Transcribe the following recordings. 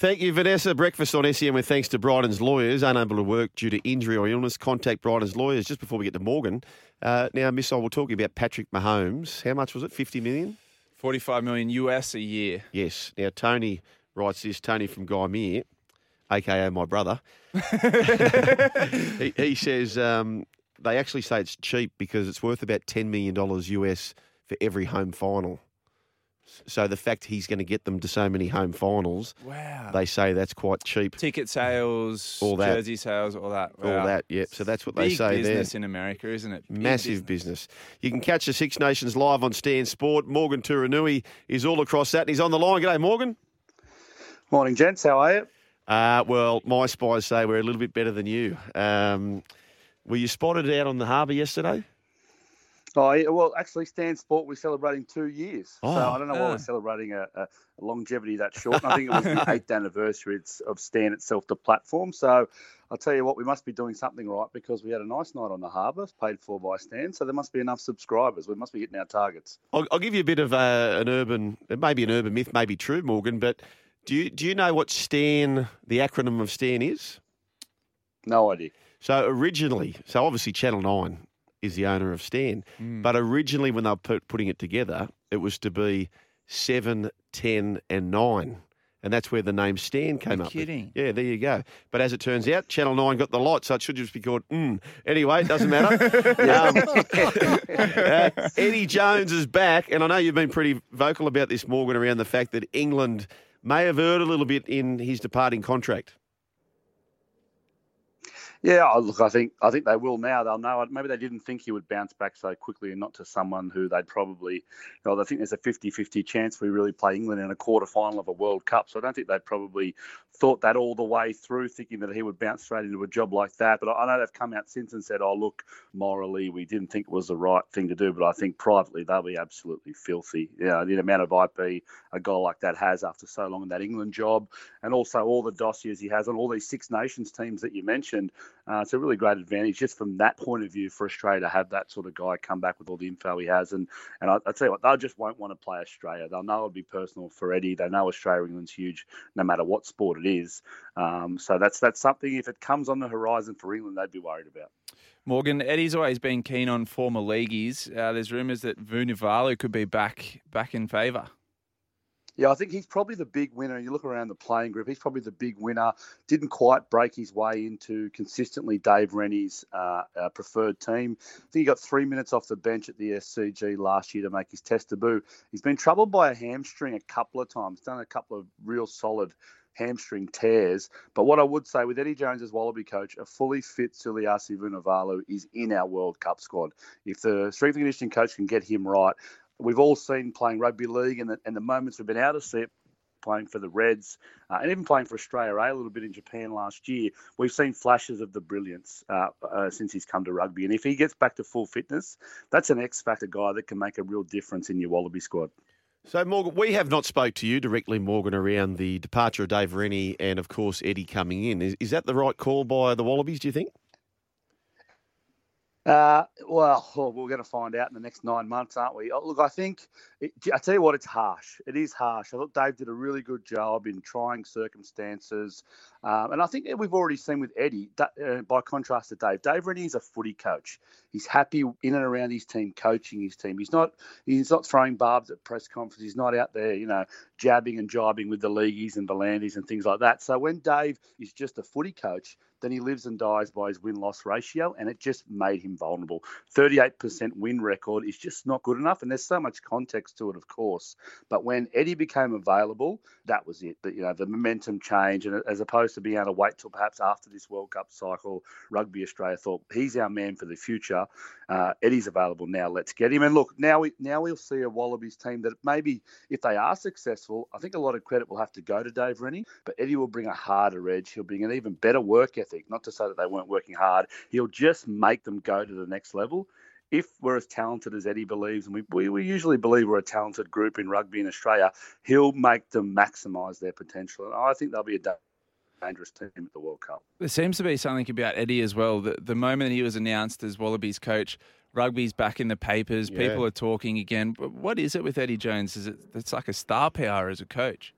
Thank you, Vanessa. Breakfast on SEN with thanks to Bryden's lawyers. Unable to work due to injury or illness, contact Bryden's lawyers. Just before we get to Morgan, uh, now, Miss, I will talk about Patrick Mahomes. How much was it? 50 million? 45 million US a year. Yes. Now, Tony writes this, Tony from Guymere, aka my brother. he, he, says um, they actually say it's cheap because it's worth about $10 million US for every home final. So the fact he's going to get them to so many home finals, wow, they say that's quite cheap. Ticket sales, all that, jersey sales, all that, wow. all that. Yeah. So that's what Big they say business there. Business in America, isn't it? Big Massive business. business. You can catch the Six Nations live on Stan Sport. Morgan Turinui is all across that, and he's on the line. G'day, Morgan. Morning, gents. How are you? Uh, well, my spies say we're a little bit better than you. Um, were you spotted out on the harbour yesterday? Oh, yeah, well, actually, Stan Sport, we're celebrating two years. Oh, so I don't know why we're celebrating a, a, longevity that short. I think it was the eighth anniversary of Stan itself, the platform. So I'll tell you what, we must be doing something right because we had a nice night on the harbour, paid for by Stan. So there must be enough subscribers. We must be hitting our targets. I'll, I'll give you a bit of uh, an urban, maybe an urban myth, maybe true, Morgan, but do you, do you know what Stan, the acronym of Stan is? No idea. So originally, so obviously Channel 9 is the owner of Stan. Mm. But originally, when they were put, putting it together, it was to be 7, 10, and 9. And that's where the name Stan came up. Kidding? With. Yeah, there you go. But as it turns out, Channel Nine got the lot, so it should just be called Mm. Anyway, it doesn't matter. um, uh, Eddie Jones is back, and I know you've been pretty vocal about this, Morgan, around the fact that England may have erred a little bit in his departing contract. Yeah, look, I think I think they will now. They'll know. Maybe they didn't think he would bounce back so quickly, and not to someone who they'd probably, you know, I think there's a 50-50 chance we really play England in a quarter final of a World Cup. So I don't think they probably thought that all the way through, thinking that he would bounce straight into a job like that. But I know they've come out since and said, "Oh, look, morally, we didn't think it was the right thing to do." But I think privately, they'll be absolutely filthy. You know, the amount of IP a guy like that has after so long in that England job, and also all the dossiers he has on all these Six Nations teams that you mentioned. Uh, it's a really great advantage just from that point of view for Australia to have that sort of guy come back with all the info he has. And and I, I tell you what, they just won't want to play Australia. They'll know it'll be personal for Eddie. They know Australia England's huge, no matter what sport it is. Um, so that's that's something. If it comes on the horizon for England, they'd be worried about. Morgan, Eddie's always been keen on former leagueies. Uh, there's rumours that Vunivalu could be back back in favour. Yeah, I think he's probably the big winner. You look around the playing group, he's probably the big winner. Didn't quite break his way into consistently Dave Rennie's uh, uh, preferred team. I think he got three minutes off the bench at the SCG last year to make his test debut. He's been troubled by a hamstring a couple of times, done a couple of real solid hamstring tears. But what I would say with Eddie Jones as Wallaby coach, a fully fit Suliasi Vunivalu is in our World Cup squad. If the strength and conditioning coach can get him right, we've all seen playing rugby league and the, and the moments we've been out of see it playing for the Reds uh, and even playing for Australia a little bit in Japan last year. We've seen flashes of the brilliance uh, uh, since he's come to rugby. And if he gets back to full fitness, that's an X factor guy that can make a real difference in your Wallaby squad. So, Morgan, we have not spoke to you directly, Morgan, around the departure of Dave Rennie and, of course, Eddie coming in. Is, is that the right call by the Wallabies, do you think? Uh, well, we're going to find out in the next nine months, aren't we? Oh, look, I think it, I tell you what, it's harsh. It is harsh. I thought Dave did a really good job in trying circumstances, um, and I think we've already seen with Eddie. Uh, by contrast to Dave, Dave Rennie is a footy coach. He's happy in and around his team, coaching his team. He's not he's not throwing barbs at press conferences. He's not out there, you know, jabbing and jibing with the leagueies and the landies and things like that. So when Dave is just a footy coach, then he lives and dies by his win loss ratio, and it just made him vulnerable. 38% win record is just not good enough, and there's so much context to it, of course. But when Eddie became available, that was it. That you know the momentum changed, and as opposed to being able to wait till perhaps after this World Cup cycle, Rugby Australia thought he's our man for the future. Uh, Eddie's available now. Let's get him. And look, now we now we'll see a Wallabies team that maybe if they are successful successful, I think a lot of credit will have to go to Dave Rennie, but Eddie will bring a harder edge. He'll bring an even better work ethic. Not to say that they weren't working hard, he'll just make them go to the next level. If we're as talented as Eddie believes, and we, we, we usually believe we're a talented group in rugby in Australia, he'll make them maximise their potential. And I think they'll be a dangerous team at the World Cup. There seems to be something about Eddie as well. The, the moment he was announced as Wallabies coach, rugby's back in the papers. Yeah. People are talking again. But what is it with Eddie Jones? Is it it's like a star power as a coach?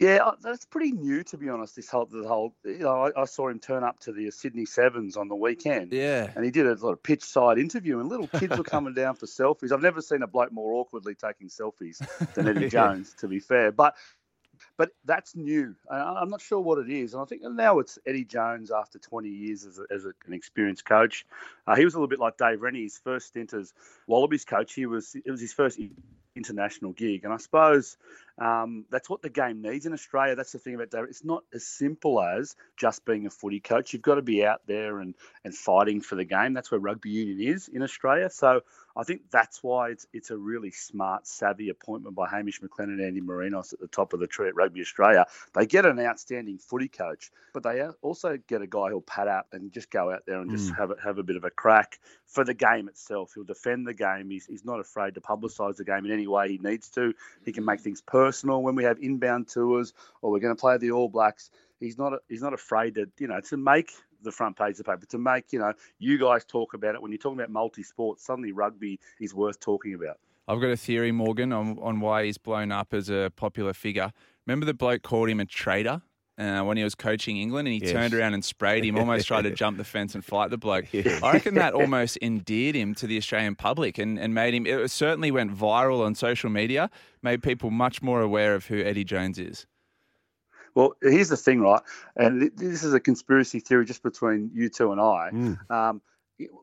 Yeah, that's pretty new to be honest. This whole, the whole, you know, I, I saw him turn up to the Sydney Sevens on the weekend. Yeah. And he did a sort of pitch side interview, and little kids were coming down for selfies. I've never seen a bloke more awkwardly taking selfies than Eddie Jones, to be fair. But but that's new. I'm not sure what it is. And I think now it's Eddie Jones after 20 years as, a, as a, an experienced coach. Uh, he was a little bit like Dave Rennie. His first stint as Wallabies coach, he was it was his first international gig. And I suppose um, that's what the game needs in Australia. That's the thing about David. It's not as simple as just being a footy coach. You've got to be out there and, and fighting for the game. That's where rugby union is in Australia. So I think that's why it's it's a really smart, savvy appointment by Hamish McLennan and Andy Marinos at the top of the tree at Rugby Australia. They get an outstanding footy coach, but they also get a guy who'll pad up and just go out there and just have a, have a bit of a crack for the game itself. He'll defend the game. He's, he's not afraid to publicise the game in any way he needs to. He can make things personal when we have inbound tours or we're going to play the All Blacks. He's not he's not afraid to you know to make the front page of the paper to make you know you guys talk about it when you're talking about multi sports, Suddenly rugby is worth talking about. I've got a theory, Morgan, on, on why he's blown up as a popular figure. Remember the bloke called him a traitor uh, when he was coaching England and he Yes. turned around and sprayed him, almost tried to jump the fence and fight the bloke. I reckon that almost endeared him to the Australian public and, and made him, it certainly went viral on social media, made people much more aware of who Eddie Jones is. Well, here's the thing, right? And this is a conspiracy theory just between you two and I. Mm. Um,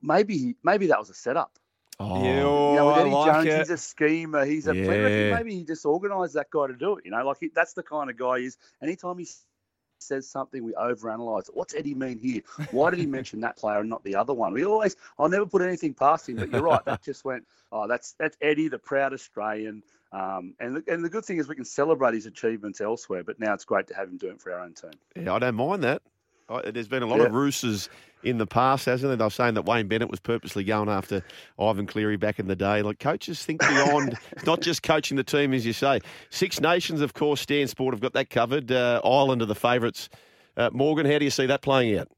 maybe maybe that was a setup. Oh, Yeah, You know, with Eddie like Jones, it. he's a schemer. He's a Yeah. reckon maybe he just organised that guy to do it. You know, like he, that's the kind of guy he is. Anytime he s- says something, we overanalyze it. What's Eddie mean here? Why did he mention that player and not the other one? We always, I'll never put anything past him. But you're right. That just went. Oh, that's that's Eddie, the proud Australian. Um, and the, and the good thing is we can celebrate his achievements elsewhere. But now it's great to have him doing it for our own team. Yeah, I don't mind that. I, there's been a lot of Yeah. roosters in the past, hasn't there? They were saying that Wayne Bennett was purposely going after Ivan Cleary back in the day. Like coaches think beyond, not just coaching the team, as you say. Six Nations, of course, Stan Sport have got that covered. Uh, Ireland are the favourites. Uh, Morgan, how do you see that playing out?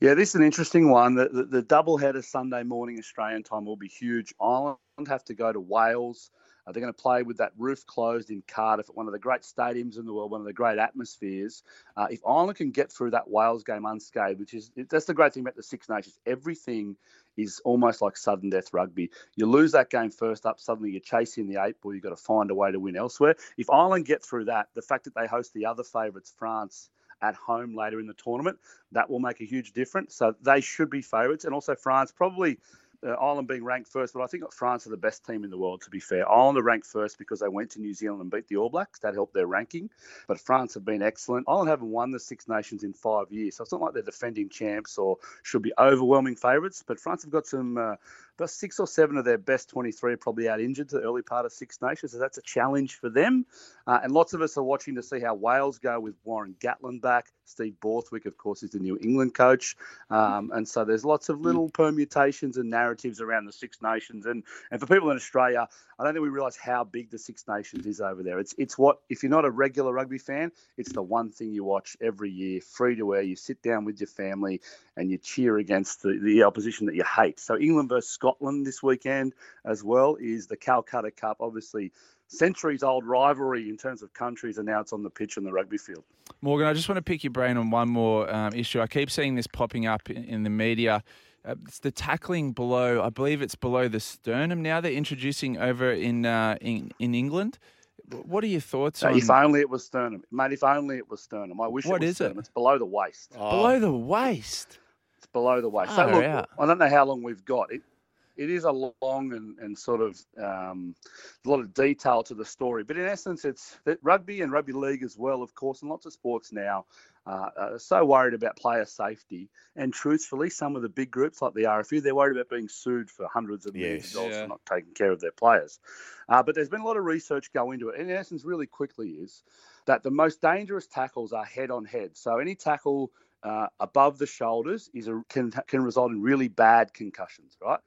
Yeah, this is an interesting one. The, the, the double header Sunday morning Australian time will be huge. Ireland have to go to Wales. Uh, they're going to play with that roof closed in Cardiff at one of the great stadiums in the world, one of the great atmospheres. Uh, if Ireland can get through that Wales game unscathed, which is that's the great thing about the Six Nations, everything is almost like sudden death rugby. You lose that game first up, suddenly you're chasing the eight ball. You've got to find a way to win elsewhere. If Ireland get through that, the fact that they host the other favourites, France, at home later in the tournament, that will make a huge difference. So they should be favourites, and also France probably. Uh, Ireland being ranked first, but I think France are the best team in the world. To be fair, Ireland are ranked first because they went to New Zealand and beat the All Blacks. That helped their ranking. But France have been excellent. Ireland haven't won the Six Nations in five years, so it's not like they're defending champs or should be overwhelming favourites. But France have got some uh, about six or seven of their best 23 are probably out injured to the early part of Six Nations, so that's a challenge for them. Uh, and lots of us are watching to see how Wales go with Warren Gatland back. Steve Borthwick, of course, is the New England coach. Um, and so there's lots of little permutations and narratives around the Six Nations. And, and for people in Australia, I don't think we realise how big the Six Nations is over there. It's it's what if you're not a regular rugby fan, it's the one thing you watch every year, free to air. You sit down with your family and you cheer against the, the opposition that you hate. So England versus Scotland this weekend as well is the Calcutta Cup. Obviously, centuries old rivalry in terms of countries, and now it's on the pitch on the rugby field. Morgan, I just want to pick your brain on one more um, issue. I keep seeing this popping up in, in the media. Uh, it's the tackling below. I believe it's below the sternum now. They're introducing over in uh, in in England. What are your thoughts on if only it was sternum, mate. If only it was sternum. I wish What it was is it? sternum. It's below the waist. below the waist? It's below the waist. Far so look, out. I don't know how long we've got. It, it is a long and, and sort of um, a lot of detail to the story. But in essence, it's that rugby and rugby league as well, of course, and lots of sports now uh, are so worried about player safety. And truthfully, some of the big groups like the RFU, they're worried about being sued for hundreds of millions Yes. of dollars Yeah. for not taking care of their players. Uh, but there's been a lot of research go into it. And in essence, really quickly is that the most dangerous tackles are head on head. So any tackle uh, above the shoulders is a, can can result in really bad concussions, right?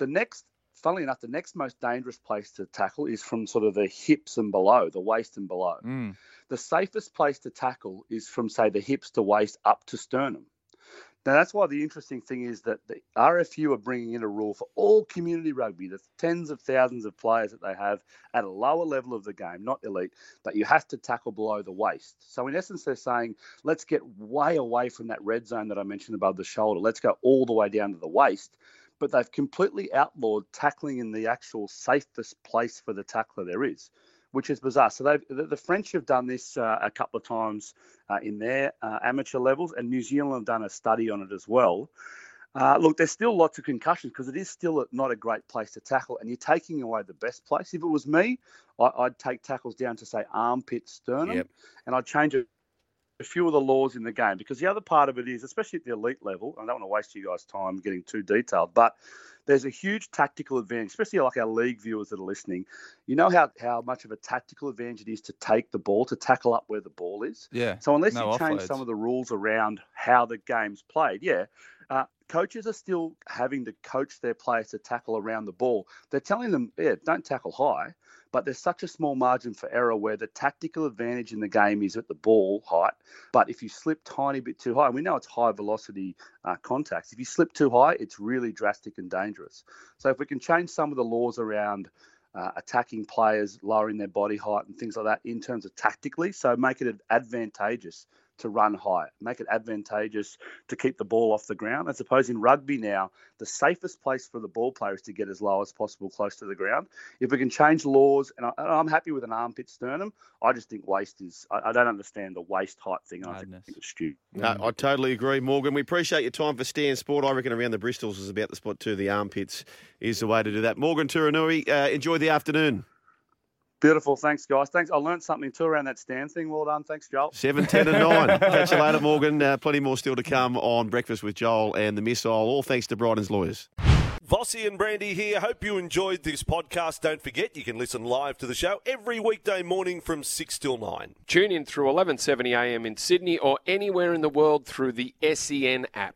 The next, funnily enough, the next most dangerous place to tackle is from sort of the hips and below, the waist and below. Mm. The safest place to tackle is from say the hips to waist up to sternum. Now that's why the interesting thing is that the RFU are bringing in a rule for all community rugby, the tens of thousands of players that they have at a lower level of the game, not elite, that you have to tackle below the waist. So in essence, they're saying let's get way away from that red zone that I mentioned above the shoulder. Let's go all the way down to the waist. But they've completely outlawed tackling in the actual safest place for the tackler there is which is bizarre. So they've, the, the French have done this uh, a couple of times uh, in their uh, amateur levels, and New Zealand have done a study on it as well. Uh, look, there's still lots of concussions because it is still not a great place to tackle, and you're taking away the best place. If it was me, I, I'd take tackles down to say armpit, sternum, Yep. and I'd change a, a few of the laws in the game because the other part of it is, especially at the elite level, I don't want to waste you guys' time getting too detailed, but there's a huge tactical advantage, especially like our league viewers that are listening. You know how, how much of a tactical advantage it is to take the ball, to tackle up where the ball is? Yeah. So unless No you change some of the rules around how the game's played, yeah, uh, coaches are still having to coach their players to tackle around the ball. They're telling them, yeah, don't tackle high, but there's such a small margin for error where the tactical advantage in the game is at the ball height. But if you slip tiny bit too high, we know it's high velocity uh, contacts. If you slip too high, it's really drastic and dangerous. So if we can change some of the laws around uh, attacking players, lowering their body height and things like that in terms of tactically. So make it advantageous to run high, make it advantageous to keep the ball off the ground. I suppose in rugby now, the safest place for the ball player is to get as low as possible close to the ground. If we can change laws, and, I, and I'm happy with an armpit sternum, I just think waist is, I, I don't understand the waist height thing. I think it's stupid. No, I totally agree, Morgan. We appreciate your time for Stan Sport. I reckon around the Bristols is about the spot too. The armpits is the way to do that. Morgan Turinui, uh, enjoy the afternoon. Beautiful. Thanks, guys. Thanks. I learned something too around that stand thing. Well done. Thanks, Joel. Seven, ten, and 9. Catch you later, Morgan. Uh, plenty more still to come on Breakfast with Joel and the Missile. All thanks to Bryden's Lawyers. Vossi and Brandy here. Hope you enjoyed this podcast. Don't forget, you can listen live to the show every weekday morning from 6 till 9. Tune in through 11:70 a.m. in Sydney or anywhere in the world through the SEN app.